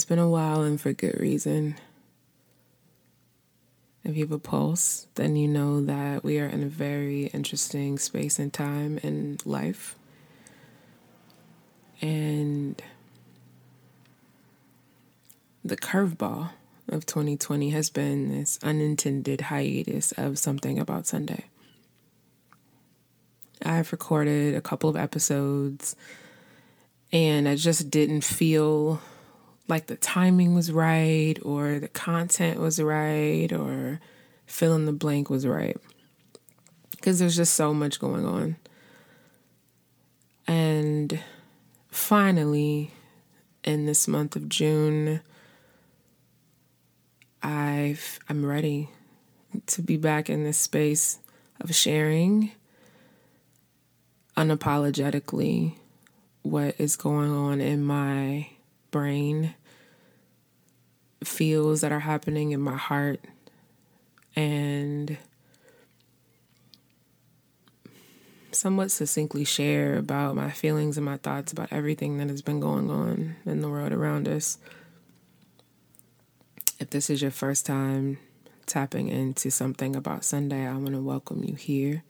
It's been a while and for good reason. If you have a pulse, then you know that we are in a very interesting space and time in life. And the curveball of 2020 has been this unintended hiatus of something about Sunday. I've recorded a couple of episodes and I just didn't feel like the timing was right or the content was right or fill in the blank was right. Because there's just so much going on. And finally, in this month of June, I've I'm ready to be back in this space of sharing unapologetically what is going on in my brain, feels that are happening in my heart, and somewhat succinctly share about my feelings and my thoughts about everything that has been going on in the world around us. If this is your first time tapping into something about Sunday, I want to welcome you here.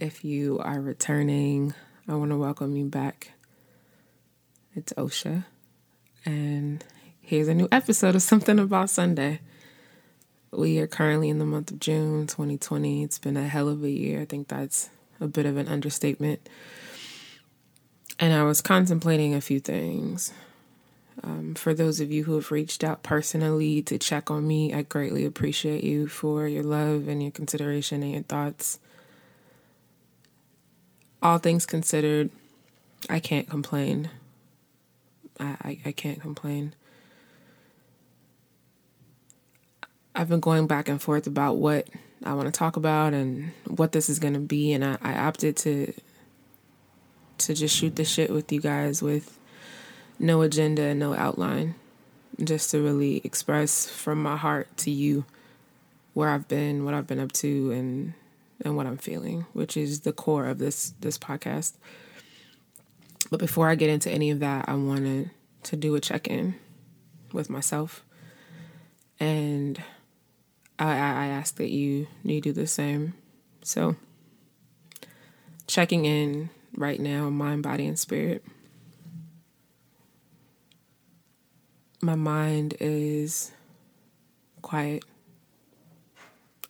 If you are returning, I want to welcome you back. It's Osha, and here's a new episode of Something About Sunday. We are currently in the month of June 2020. It's been a hell of a year. I think that's a bit of an understatement. And I was contemplating a few things. Um, for those of you who have reached out personally to check on me, I greatly appreciate you for your love and your consideration and your thoughts. All things considered, I can't complain. I, I, I can't complain. I've been going back and forth about what I want to talk about and what this is going to be, and I, I opted to to just shoot the shit with you guys with no agenda, and no outline, just to really express from my heart to you where I've been, what I've been up to, and and what I'm feeling, which is the core of this this podcast. But before I get into any of that, I wanted to do a check in with myself, and I, I ask that you you do the same. So checking in right now, mind, body, and spirit. my mind is quiet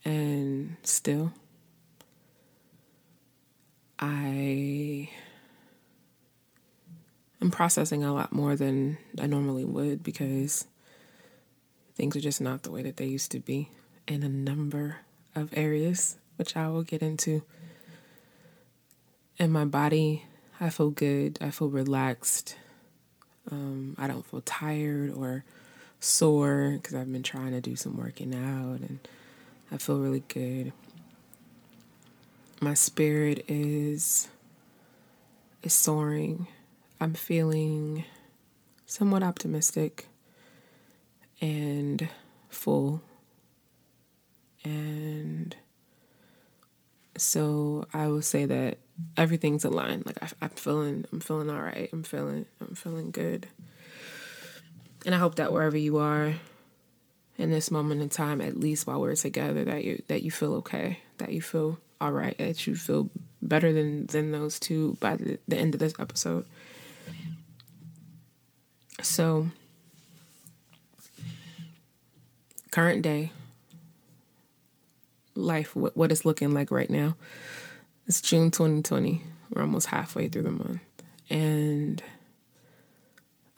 and still. I am processing a lot more than I normally would because things are just not the way that they used to be in a number of areas, which I will get into. In my body, I feel good, I feel relaxed. Um, I don't feel tired or sore because I've been trying to do some working out and I feel really good. My spirit is is soaring. I'm feeling somewhat optimistic and full. And so I will say that everything's aligned. Like I, I'm feeling, I'm feeling all right. I'm feeling, I'm feeling good. And I hope that wherever you are in this moment in time, at least while we're together, that you that you feel okay, that you feel all right, that you feel better than than those two by the, the end of this episode. So, current day life, what, what it's looking like right now. It's June 2020. We're almost halfway through the month. And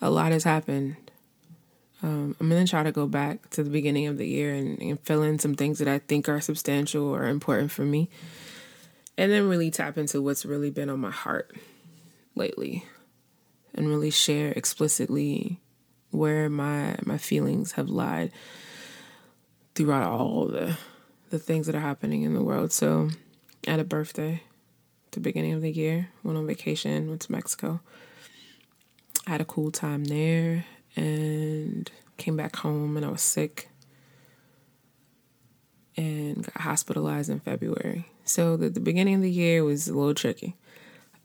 a lot has happened. Um, I'm going to try to go back to the beginning of the year and, and fill in some things that I think are substantial or important for me. and then really tap into what's really been on my heart lately and really share explicitly where my my feelings have lied throughout all the the things that are happening in the world. So, at a birthday, the beginning of the year, went on vacation, went to Mexico. I had a cool time there and came back home and I was sick and got hospitalized in February. So the, the beginning of the year was a little tricky.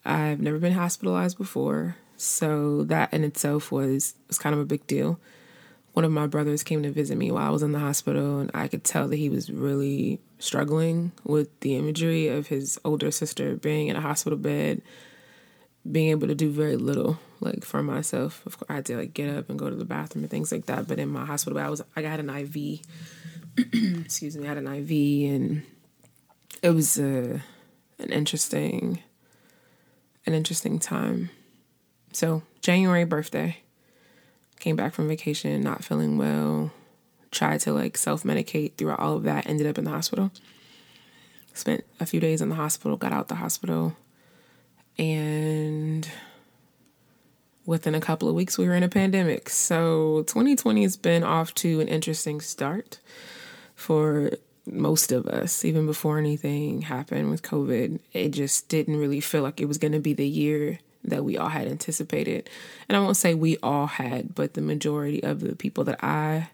I've never been hospitalized before, so that in itself was was kind of a big deal. One of my brothers came to visit me while I was in the hospital, and I could tell that he was really struggling with the imagery of his older sister being in a hospital bed, being able to do very little, like for myself. Of course, I had to like get up and go to the bathroom and things like that. But in my hospital, bed, I was I got an IV. excuse me, I had an IV, and it was uh, an interesting, an interesting time. So January birthday, came back from vacation, not feeling well, tried to like self medicate throughout all of that, ended up in the hospital. Spent a few days in the hospital, got out the hospital, and within a couple of weeks, we were in a pandemic. So 2020 has been off to an interesting start for most of us, even before anything happened with COVID. It just didn't really feel like it was going to be the year that we all had anticipated. And I won't say we all had, but the majority of the people that I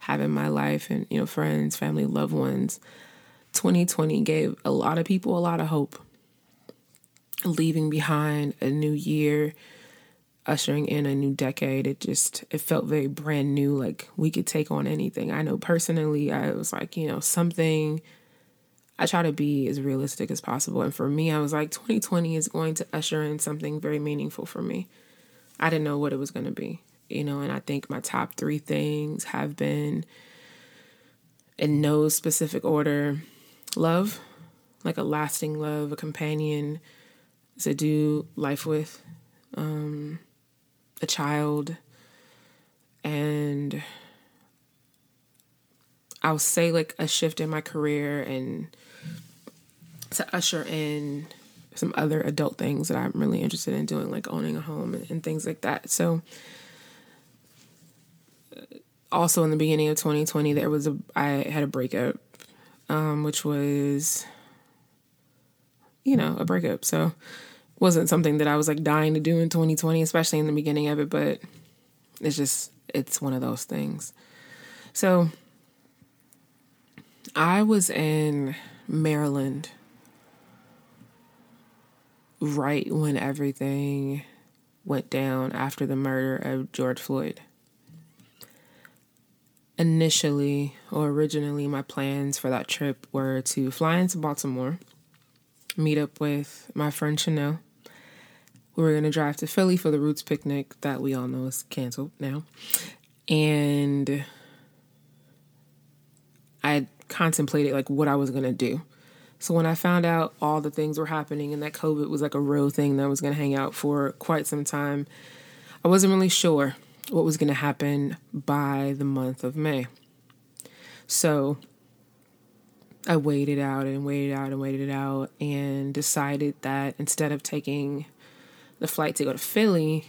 have in my life and, you know, friends, family, loved ones, 2020 gave a lot of people a lot of hope. Leaving behind a new year, ushering in a new decade, it just it felt very brand new, like we could take on anything. I know personally I was like, you know, something I try to be as realistic as possible. And for me, I was like, 2020 is going to usher in something very meaningful for me. I didn't know what it was going to be, you know, and I think my top three things have been in no specific order love, like a lasting love, a companion to do life with, um, a child, and I'll say like a shift in my career and to usher in some other adult things that I'm really interested in doing, like owning a home and, and things like that. So, also in the beginning of 2020, there was a I had a breakup, um, which was, you know, a breakup. So, wasn't something that I was like dying to do in 2020, especially in the beginning of it. But it's just it's one of those things. So, I was in Maryland right when everything went down after the murder of George Floyd. Initially, or originally, my plans for that trip were to fly into Baltimore, meet up with my friend Chanel. We were going to drive to Philly for the Roots picnic that we all know is canceled now. And I contemplated like what I was going to do. So when I found out all the things were happening and that COVID was like a real thing that was going to hang out for quite some time, I wasn't really sure what was going to happen by the month of May. So I waited out and waited out and waited out and decided that instead of taking the flight to go to Philly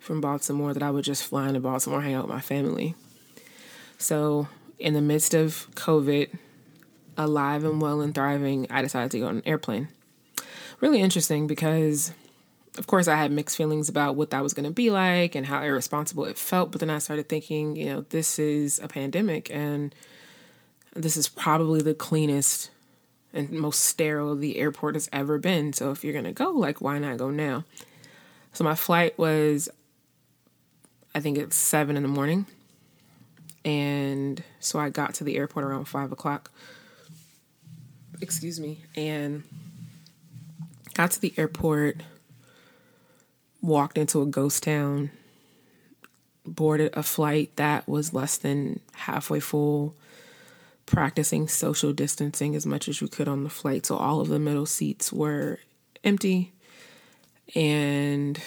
from Baltimore, that I would just fly into Baltimore, hang out with my family. So in the midst of COVID, alive and well and thriving, I decided to go on an airplane. Really interesting because, of course, I had mixed feelings about what that was going to be like and how irresponsible it felt. But then I started thinking, you know, this is a pandemic and this is probably the cleanest and most sterile the airport has ever been. So if you're going to go, like, why not go now? So my flight was, I think it's seven in the morning. And so I got to the airport around five o'clock excuse me, and got to the airport, walked into a ghost town, boarded a flight that was less than halfway full, practicing social distancing as much as you could on the flight. So all of the middle seats were empty and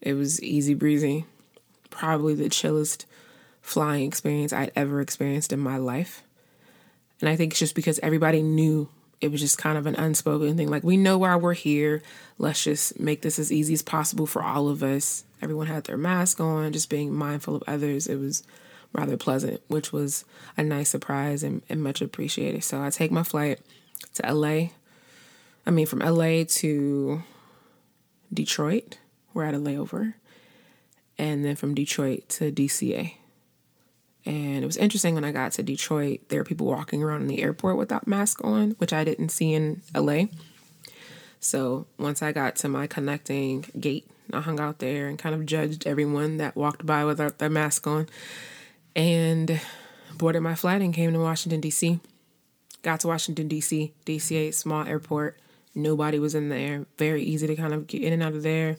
it was easy breezy. Probably the chillest flying experience I'd ever experienced in my life. And I think it's just because everybody knew it was just kind of an unspoken thing. Like, we know why we're here. Let's just make this as easy as possible for all of us. Everyone had their mask on, just being mindful of others. It was rather pleasant, which was a nice surprise and, and much appreciated. So I take my flight to LA. I mean, from LA to Detroit. We're at a layover. And then from Detroit to DCA. And it was interesting when I got to Detroit, there were people walking around in the airport without masks on, which I didn't see in LA. So once I got to my connecting gate, I hung out there and kind of judged everyone that walked by without their mask on and boarded my flight and came to Washington, D.C. Got to Washington, D.C., DCA, small airport. Nobody was in there. Very easy to kind of get in and out of there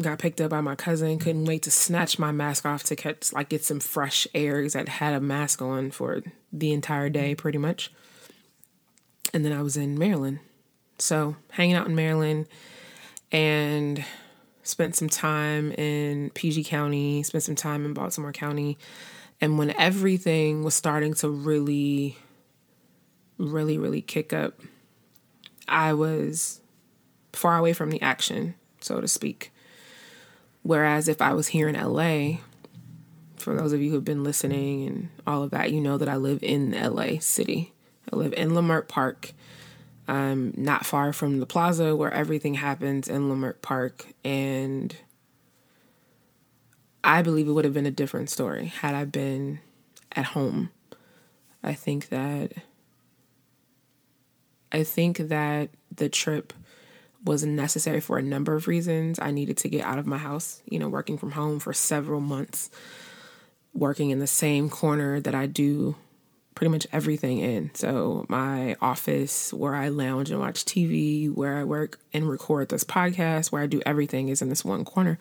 got picked up by my cousin. Couldn't wait to snatch my mask off to catch, like, get some fresh air because I'd had a mask on for the entire day, pretty much. And then I was in Maryland. So, hanging out in Maryland and spent some time in PG County, spent some time in Baltimore County. And when everything was starting to really, really, really kick up, I was far away from the action, so to speak. Whereas if I was here in LA, for those of you who've been listening and all of that, you know that I live in LA City. I live in Leimert Park. I'm not far from the plaza where everything happens in Leimert Park. And I believe it would have been a different story had I been at home. I think that I think that the trip was necessary for a number of reasons. I needed to get out of my house, you know, working from home for several months, working in the same corner that I do pretty much everything in. So, my office, where I lounge and watch TV, where I work and record this podcast, where I do everything is in this one corner.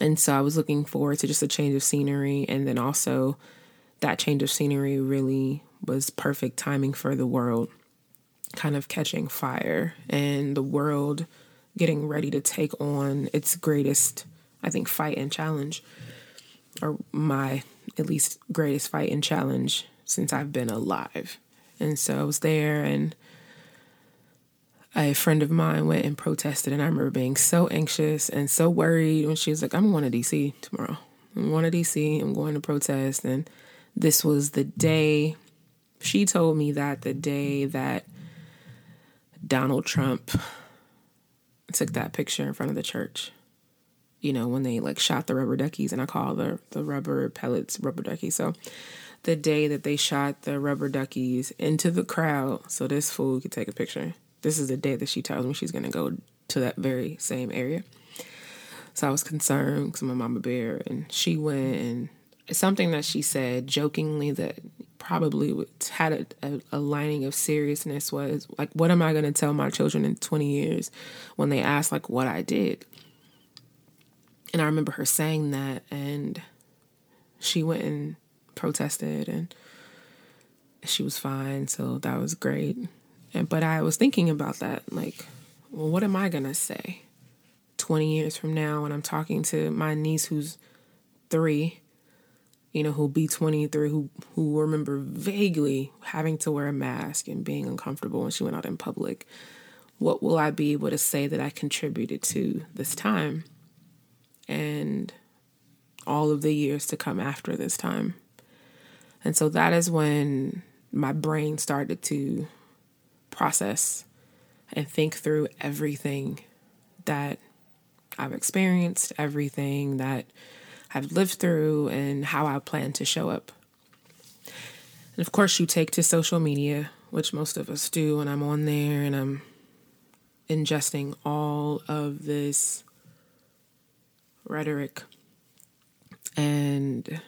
And so, I was looking forward to just a change of scenery. And then also, that change of scenery really was perfect timing for the world kind of catching fire and the world getting ready to take on its greatest, I think, fight and challenge, or my at least greatest fight and challenge since I've been alive. And so I was there, and a friend of mine went and protested, and I remember being so anxious and so worried when she was like, I'm going to DC tomorrow. I'm going to DC, I'm going to protest. And this was the day she told me that the day that Donald Trump took that picture in front of the church. You know, when they like shot the rubber duckies, and I call the the rubber pellets rubber duckies. So the day that they shot the rubber duckies into the crowd so this fool could take a picture. This is the day that she tells me she's gonna go to that very same area. So I was concerned because I'm mama bear, and she went and something that she said jokingly that probably had a, a, a, lining of seriousness was like what am i going to tell my children in 20 years when they ask like what i did? And i remember her saying that and she went and protested and she was fine so that was great. And but i was thinking about that like well what am i going to say 20 years from now when i'm talking to my niece who's 3 you know, who'll be 23, who who remember vaguely having to wear a mask and being uncomfortable when she went out in public. What will I be able to say that I contributed to this time and all of the years to come after this time? And so that is when my brain started to process and think through everything that I've experienced, everything that I've lived through and how I plan to show up. And of course, you take to social media, which most of us do, and I'm on there and I'm ingesting all of this rhetoric and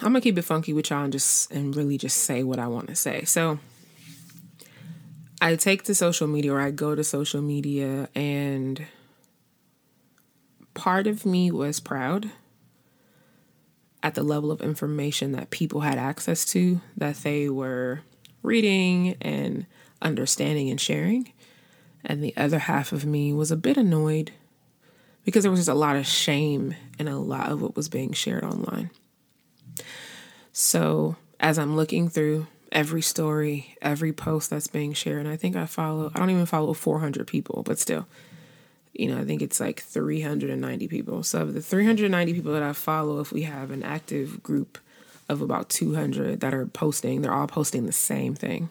I'm gonna keep it funky with y'all and just and really just say what I want to say. So I take to social media or I go to social media and part of me was proud at the level of information that people had access to, that they were reading and understanding and sharing. And the other half of me was a bit annoyed because there was just a lot of shame in a lot of what was being shared online. So as I'm looking through every story, every post that's being shared, and I think I follow, I don't even follow 400 people, but still, you know, I think it's like 390 people. So, the 390 people that I follow, if we have an active group of about 200 that are posting, they're all posting the same thing.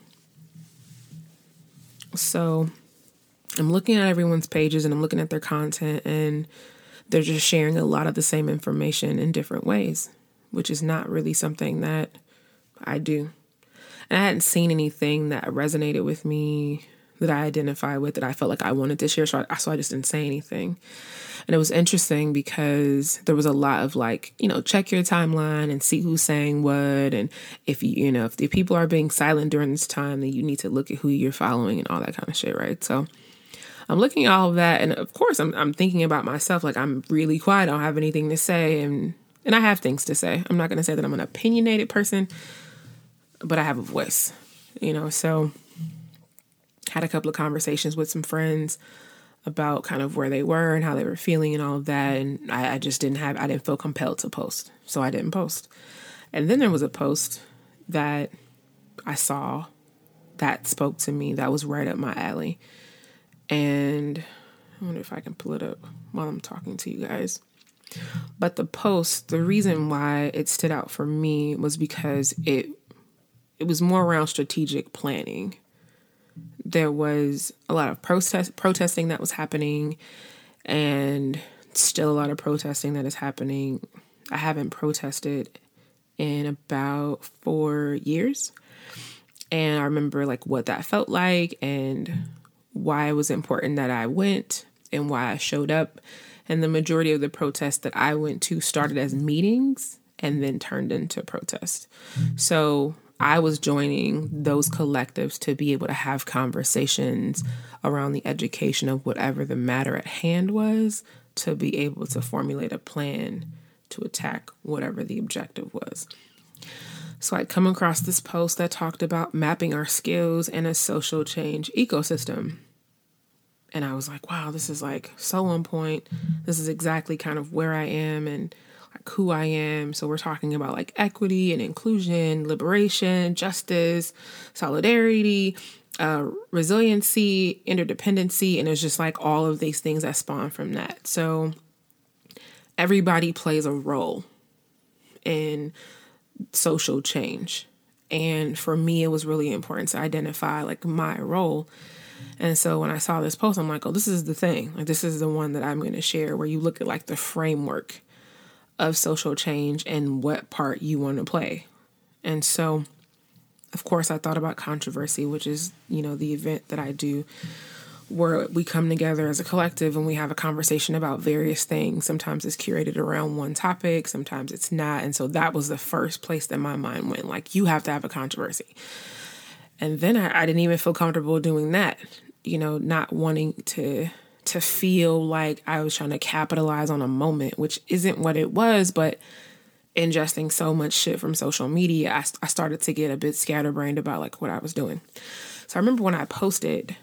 So, I'm looking at everyone's pages and I'm looking at their content, and they're just sharing a lot of the same information in different ways, which is not really something that I do. And I hadn't seen anything that resonated with me that I identify with that I felt like I wanted to share. So I, so I just didn't say anything. And it was interesting because there was a lot of like, you know, check your timeline and see who's saying what. And if you, you know, if the people are being silent during this time, then you need to look at who you're following and all that kind of shit, right? So I'm looking at all of that. And of course, I'm, I'm thinking about myself like I'm really quiet. I don't have anything to say. And, and I have things to say. I'm not going to say that I'm an opinionated person, but I have a voice, you know, so had a couple of conversations with some friends about kind of where they were and how they were feeling and all of that. And I, I, just didn't have, I didn't feel compelled to post. So I didn't post. And then there was a post that I saw that spoke to me that was right up my alley. And I wonder if I can pull it up while I'm talking to you guys. But the post, the reason why it stood out for me was because it it was more around strategic planning there was a lot of protest protesting that was happening and still a lot of protesting that is happening. I haven't protested in about 4 years. And I remember like what that felt like and why it was important that I went and why I showed up. And the majority of the protests that I went to started as meetings and then turned into protest. So I was joining those collectives to be able to have conversations around the education of whatever the matter at hand was, to be able to formulate a plan to attack whatever the objective was. So I'd come across this post that talked about mapping our skills in a social change ecosystem. And I was like, wow, this is like so on point. This is exactly kind of where I am and like who I am. So we're talking about like equity and inclusion, liberation, justice, solidarity, uh, resiliency, interdependency, and it's just like all of these things that spawn from that. So everybody plays a role in social change. And for me, it was really important to identify like my role. And so when I saw this post, I'm like, oh, this is the thing. Like, this is the one that I'm going to share where you look at like the framework of social change and what part you want to play. And so, of course, I thought about controversy, which is, you know, the event that I do where we come together as a collective and we have a conversation about various things. Sometimes it's curated around one topic, sometimes it's not. And so that was the first place that my mind went like, you have to have a controversy. And then I, I didn't even feel comfortable doing that, you know, not wanting to to feel like I was trying to capitalize on a moment, which isn't what it was, but ingesting so much shit from social media, I, I started to get a bit scatterbrained about like what I was doing. So I remember when I posted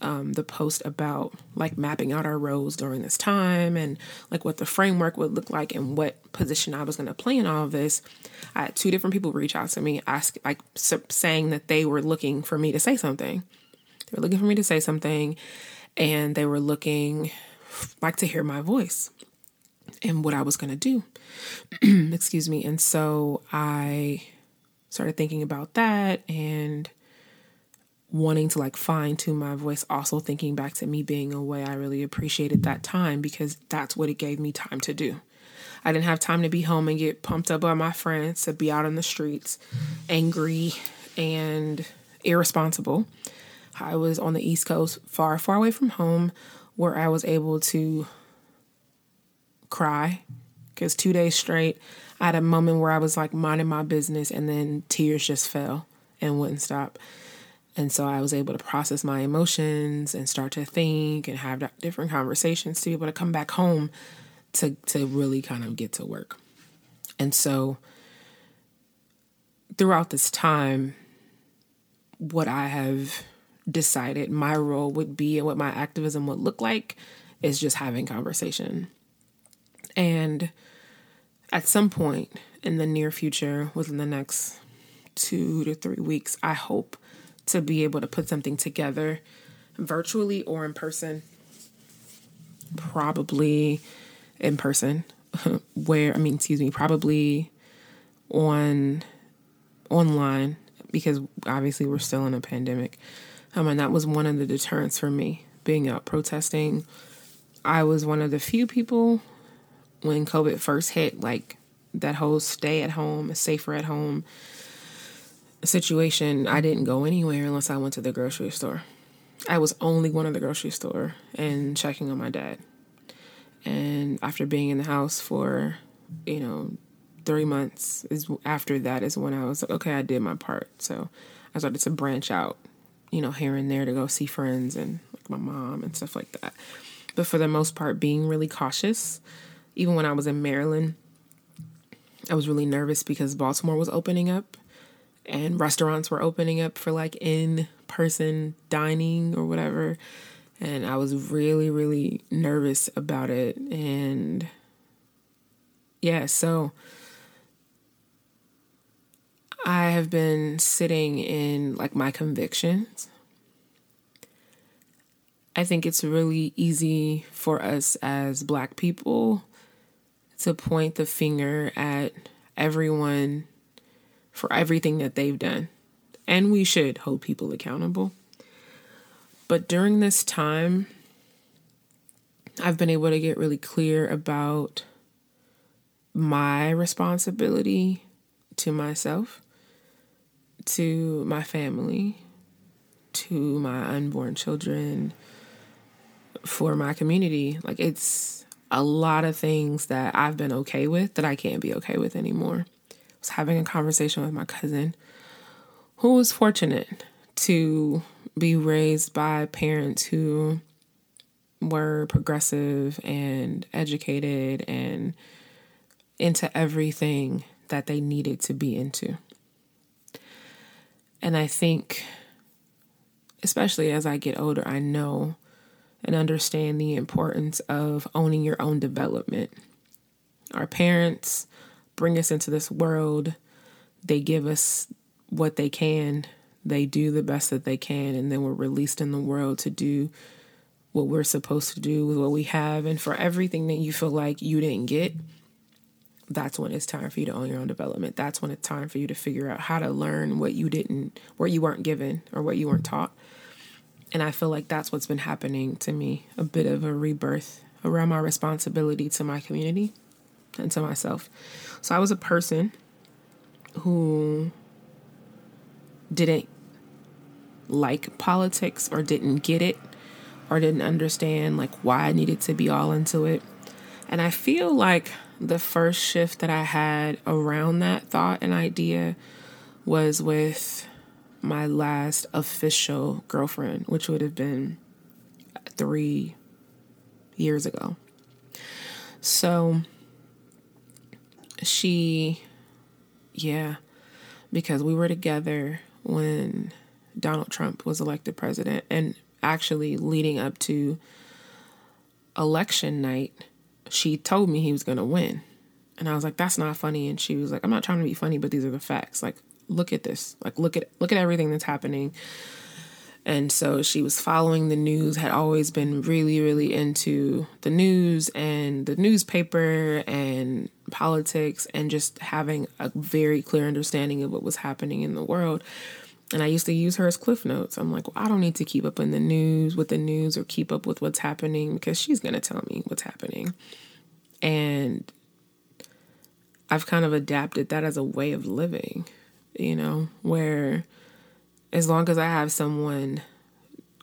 um, the post about like mapping out our roles during this time and like what the framework would look like and what position I was going to play in all of this. I had two different people reach out to me, ask like saying that they were looking for me to say something. They were looking for me to say something, and they were looking like to hear my voice and what I was going to do. Excuse me. And so I started thinking about that and wanting to like fine tune my voice, also thinking back to me being away. I really appreciated that time because that's what it gave me time to do. I didn't have time to be home and get pumped up by my friends, to be out on the streets, angry and irresponsible. I was on the East Coast, far, far away from home, where I was able to cry because two days straight, I had a moment where I was like minding my business and then tears just fell and wouldn't stop. And so I was able to process my emotions and start to think and have different conversations to be able to come back home to, to really kind of get to work. And so throughout this time, what I have decided my role would be and what my activism would look like is just having conversation. And at some point in the near future, within the next two to three weeks, I hope to be able to put something together virtually or in person. Probably in person, where, I mean, excuse me, probably on online because obviously we're still in a pandemic. Um, and that was one of the deterrents for me being out protesting. I was one of the few people when COVID first hit, like that whole stay at home, safer at home situation. I didn't go anywhere unless I went to the grocery store. I was only going to the grocery store and checking on my dad. And after being in the house for, you know, three months is after that is when I was like, okay, I did my part. So I started to branch out, you know, here and there to go see friends and like my mom and stuff like that. But for the most part, being really cautious. Even when I was in Maryland, I was really nervous because Baltimore was opening up and restaurants were opening up for like in person dining or whatever. And I was really, really nervous about it. And yeah, so I have been sitting in like my convictions. I think it's really easy for us as black people to point the finger at everyone for everything that they've done. And we should hold people accountable. But during this time, I've been able to get really clear about my responsibility to myself to my family, to my unborn children, for my community. Like it's a lot of things that I've been okay with that I can't be okay with anymore. I was having a conversation with my cousin who was fortunate to be raised by parents who were progressive and educated and into everything that they needed to be into. And I think, especially as I get older, I know and understand the importance of owning your own development. Our parents bring us into this world, they give us what they can, they do the best that they can, and then we're released in the world to do what we're supposed to do with what we have. And for everything that you feel like you didn't get, that's when it's time for you to own your own development. That's when it's time for you to figure out how to learn what you didn't, what you weren't given, or what you weren't taught. And I feel like that's what's been happening to me a bit of a rebirth around my responsibility to my community and to myself. So I was a person who didn't like politics or didn't get it or didn't understand like why I needed to be all into it. And I feel like the first shift that I had around that thought and idea was with my last official girlfriend, which would have been three years ago. So she, yeah, because we were together when Donald Trump was elected president and actually leading up to election night she told me he was going to win. And I was like, that's not funny. And she was like, I'm not trying to be funny, but these are the facts. Like, look at this. Like, look at look at everything that's happening. And so she was following the news, had always been really, really into the news and the newspaper and politics and just having a very clear understanding of what was happening in the world. And I used to use her as cliff notes. I'm like, well, I don't need to keep up in the news with the news or keep up with what's happening because she's going to tell me what's happening. And I've kind of adapted that as a way of living, you know, where as long as I have someone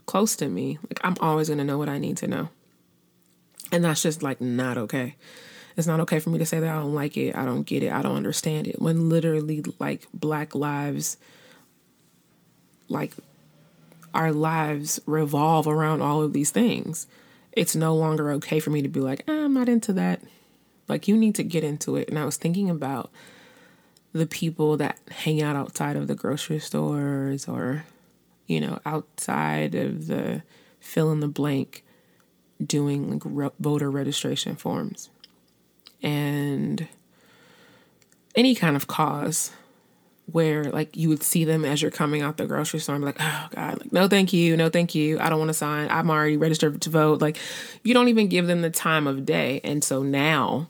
close to me, like I'm always going to know what I need to know. And that's just like not okay. It's not okay for me to say that I don't like it, I don't get it, I don't understand it. When literally, like, black lives like our lives revolve around all of these things. It's no longer okay for me to be like, ah, I'm not into that. Like, you need to get into it. And I was thinking about the people that hang out outside of the grocery stores or, you know, outside of the fill in the blank doing like re- voter registration forms and any kind of cause where like you would see them as you're coming out the grocery store and be like, oh God, like, no, thank you, no, thank you. I don't want to sign. I'm already registered to vote. Like, you don't even give them the time of day. And so now,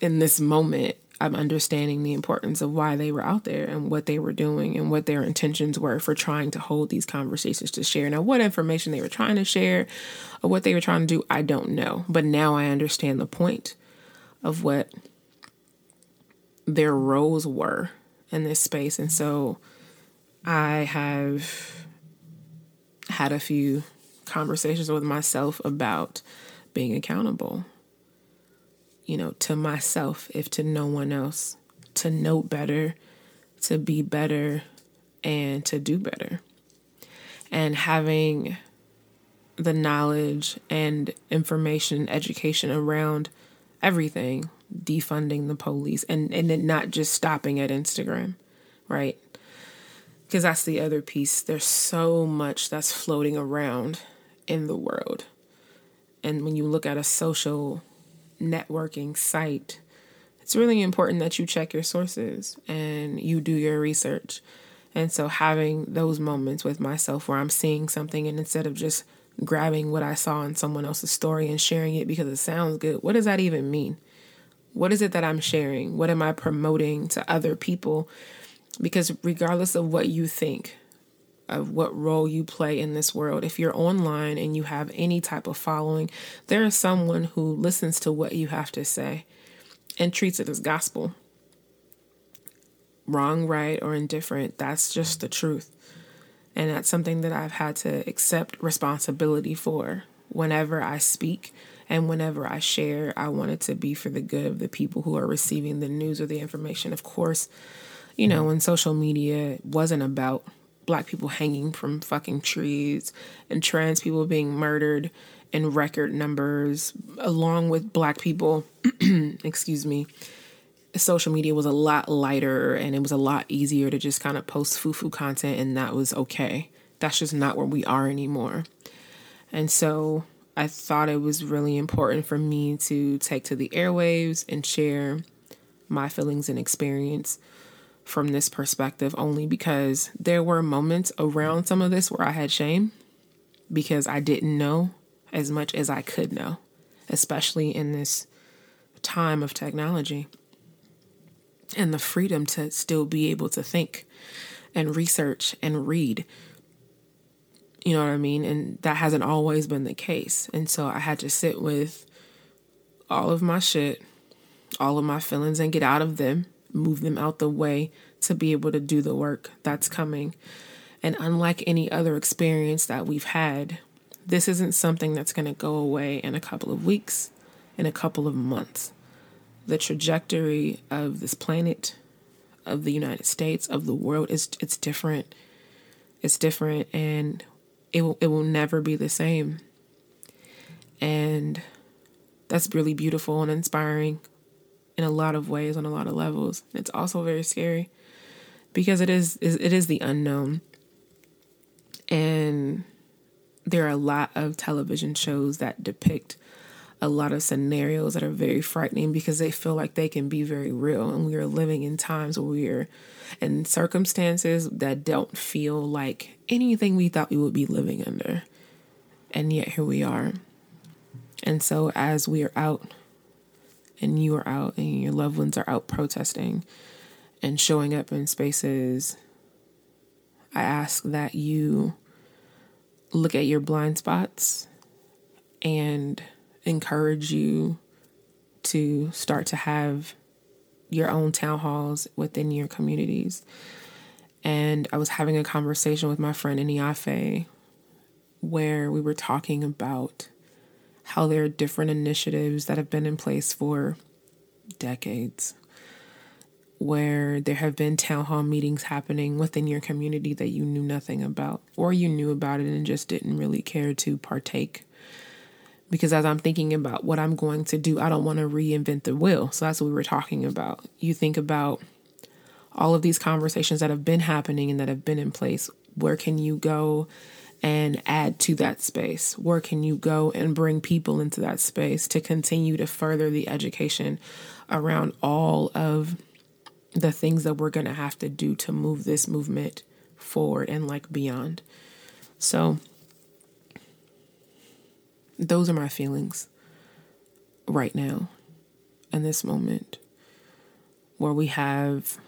in this moment, I'm understanding the importance of why they were out there and what they were doing and what their intentions were for trying to hold these conversations to share. Now, what information they were trying to share or what they were trying to do, I don't know. But now I understand the point of what their roles were in this space. And so I have had a few conversations with myself about being accountable, you know, to myself, if to no one else, to know better, to be better, and to do better. And having the knowledge and information, education around everything defunding the police and and it not just stopping at Instagram, right? Because that's the other piece. There's so much that's floating around in the world. And when you look at a social networking site, it's really important that you check your sources and you do your research. And so having those moments with myself where I'm seeing something and instead of just grabbing what I saw in someone else's story and sharing it because it sounds good, what does that even mean? What is it that I'm sharing? What am I promoting to other people? Because regardless of what you think, of what role you play in this world, if you're online and you have any type of following, there is someone who listens to what you have to say and treats it as gospel. Wrong, right, or indifferent, that's just the truth. And that's something that I've had to accept responsibility for whenever I speak and whenever I share, I want it to be for the good of the people who are receiving the news or the information. Of course, you know, when social media wasn't about black people hanging from fucking trees and trans people being murdered in record numbers, along with black people, excuse me, social media was a lot lighter and it was a lot easier to just kind of post foo foo content, and that was okay. That's just not where we are anymore. And so I thought it was really important for me to take to the airwaves and share my feelings and experience from this perspective only because there were moments around some of this where I had shame because I didn't know as much as I could know, especially in this time of technology and the freedom to still be able to think and research and read you know what I mean? And that hasn't always been the case. And so I had to sit with all of my shit, all of my feelings, and get out of them, move them out the way to be able to do the work that's coming. And unlike any other experience that we've had, this isn't something that's going to go away in a couple of weeks, in a couple of months. The trajectory of this planet, of the United States, of the world is it's different. It's different and it will, it will never be the same. And that's really beautiful and inspiring in a lot of ways on a lot of levels. It's also very scary because it is it is the unknown. And there are a lot of television shows that depict a lot of scenarios that are very frightening because they feel like they can be very real. And we are living in times where we are in circumstances that don't feel like anything we thought we would be living under. And yet here we are. And so as we are out and you are out and your loved ones are out protesting and showing up in spaces, I ask that you look at your blind spots and encourage you to start to have your own town halls within your communities. And I was having a conversation with my friend Iniafe where we were talking about how there are different initiatives that have been in place for decades where there have been town hall meetings happening within your community that you knew nothing about or you knew about it and just didn't really care to partake because as I'm thinking about what I'm going to do, I don't want to reinvent the wheel. So that's what we were talking about. You think about all of these conversations that have been happening and that have been in place. Where can you go and add to that space? Where can you go and bring people into that space to continue to further the education around all of the things that we're going to have to do to move this movement forward and like beyond. So, those are my feelings right now in this moment where we have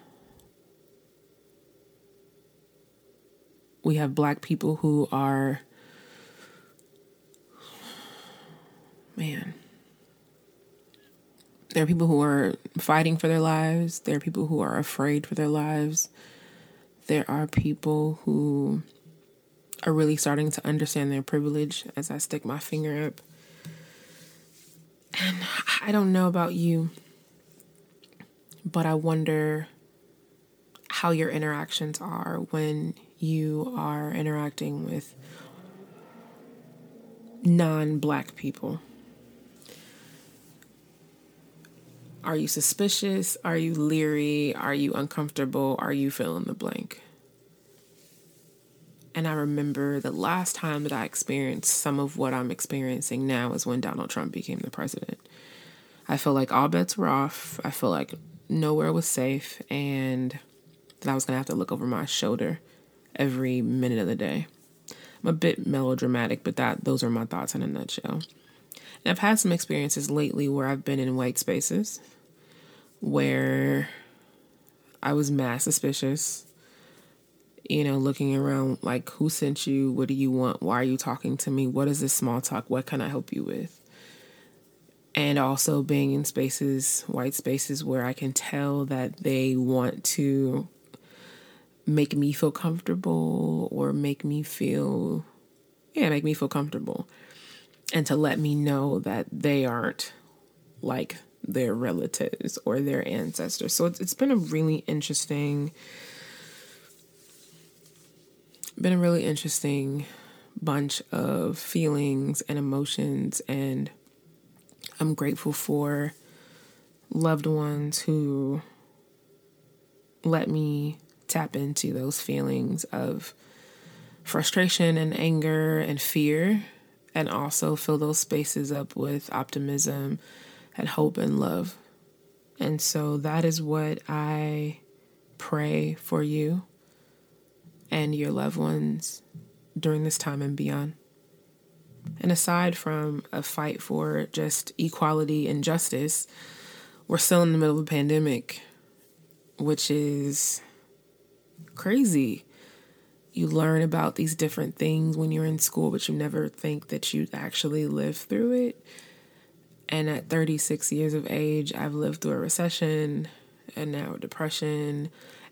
we have black people who are man there are people who are fighting for their lives there are people who are afraid for their lives there are people who are really starting to understand their privilege as I stick my finger up. And I don't know about you, but I wonder how your interactions are when you are interacting with non black people. Are you suspicious? Are you leery? Are you uncomfortable? Are you filling the blank? And I remember the last time that I experienced some of what I'm experiencing now is when Donald Trump became the president. I feel like all bets were off. I feel like nowhere was safe and that I was going to have to look over my shoulder every minute of the day. I'm a bit melodramatic, but that those are my thoughts in a nutshell. And I've had some experiences lately where I've been in white spaces where I was mad suspicious you know, looking around like who sent you, what do you want, why are you talking to me, what is this small talk, what can I help you with? And also being in spaces, white spaces, where I can tell that they want to make me feel comfortable or make me feel, yeah, make me feel comfortable. And to let me know that they aren't like their relatives or their ancestors. So it's, it's been a really interesting been a really interesting bunch of feelings and emotions, and I'm grateful for loved ones who let me tap into those feelings of frustration and anger and fear, and also fill those spaces up with optimism and hope and love. And so that is what I pray for you and your loved ones during this time and beyond. And aside from a fight for just equality and justice, we're still in the middle of a pandemic, which is crazy. You learn about these different things when you're in school, but you never think that you'd actually live through it. And at 36 years of age, I've lived through a recession and now a depression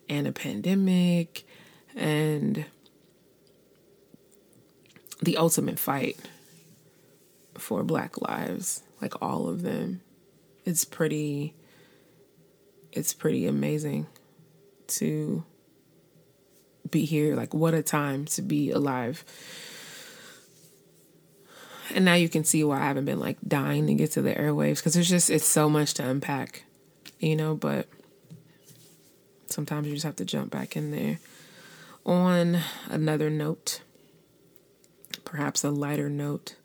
and a pandemic and the ultimate fight for black lives like all of them it's pretty it's pretty amazing to be here. Like what a time to be alive. And now you can see why I haven't been like dying to get to the airwaves because there's just it's so much to unpack you know but sometimes you just have to jump back in there on another note, perhaps a lighter note,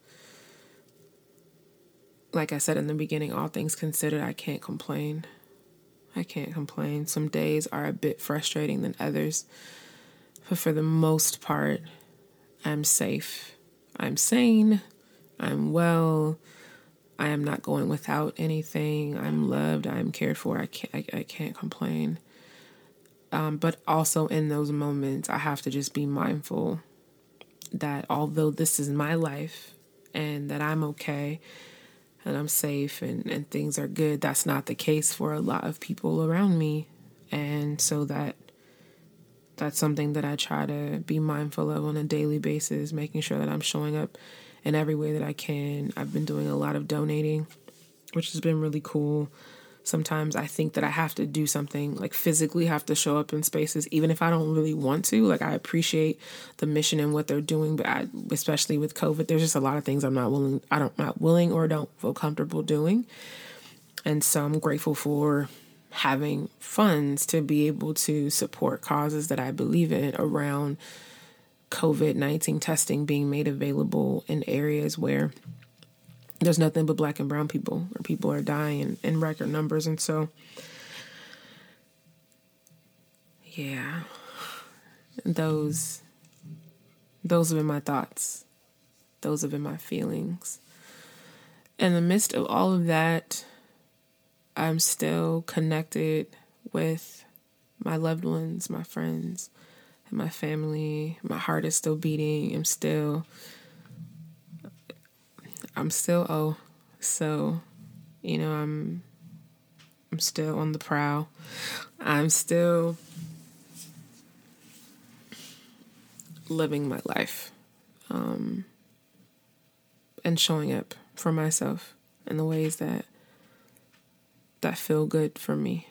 like I said in the beginning, all things considered, I can't complain. I can't complain. Some days are a bit frustrating than others, but for the most part, I'm safe. I'm sane. I'm well. I am not going without anything. I'm loved. I'm cared for. I can't. I, I can't complain. Um, but also in those moments, I have to just be mindful that although this is my life and that I'm okay and I'm safe and, and things are good, that's not the case for a lot of people around me. And so that that's something that I try to be mindful of on a daily basis, making sure that I'm showing up in every way that I can. I've been doing a lot of donating, which has been really cool sometimes I think that I have to do something like physically have to show up in spaces, even if I don't really want to. Like I appreciate the mission and what they're doing, but I, especially with COVID, there's just a lot of things I'm not willing, I don't not willing or don't feel comfortable doing. And so I'm grateful for having funds to be able to support causes that I believe in around COVID 19 testing being made available in areas where there's nothing but black and brown people, or people are dying in, record numbers. And so yeah, those those have been my thoughts. Those have been my feelings. In the midst of all of that, I'm still connected with my loved ones, my friends, and my family. My heart is still beating. I'm still I'm still oh so you know I'm I'm still on the prowl. I'm still living my life um, and showing up for myself in the ways that that feel good for me.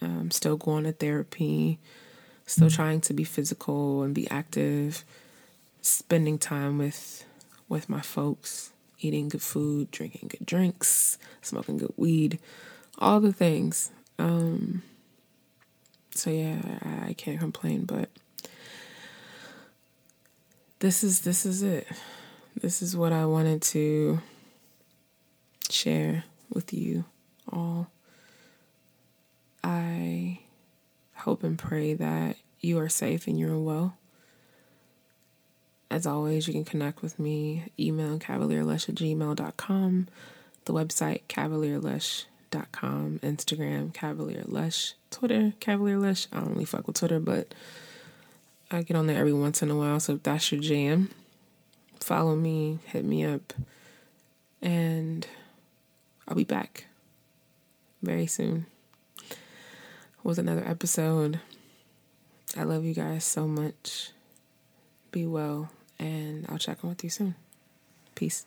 I'm still going to therapy, still trying to be physical and be active, spending time with with my folks, eating good food, drinking good drinks, smoking good weed, all the things. Um, so yeah, I, I can't complain, but this is this is it. This is what I wanted to share with you all. I hope and pray that you are safe and you're well. As always, you can connect with me, email cavalierlush at gmail.com, the website cavalierlush.com, Instagram cavalierlush, Twitter cavalierlush. I don't really fuck with Twitter, but I get on there every once in a while. So if that's your jam, follow me, hit me up, and I'll be back very soon with another episode. I love you guys so much. Be well, and I'll check in with you soon. Peace.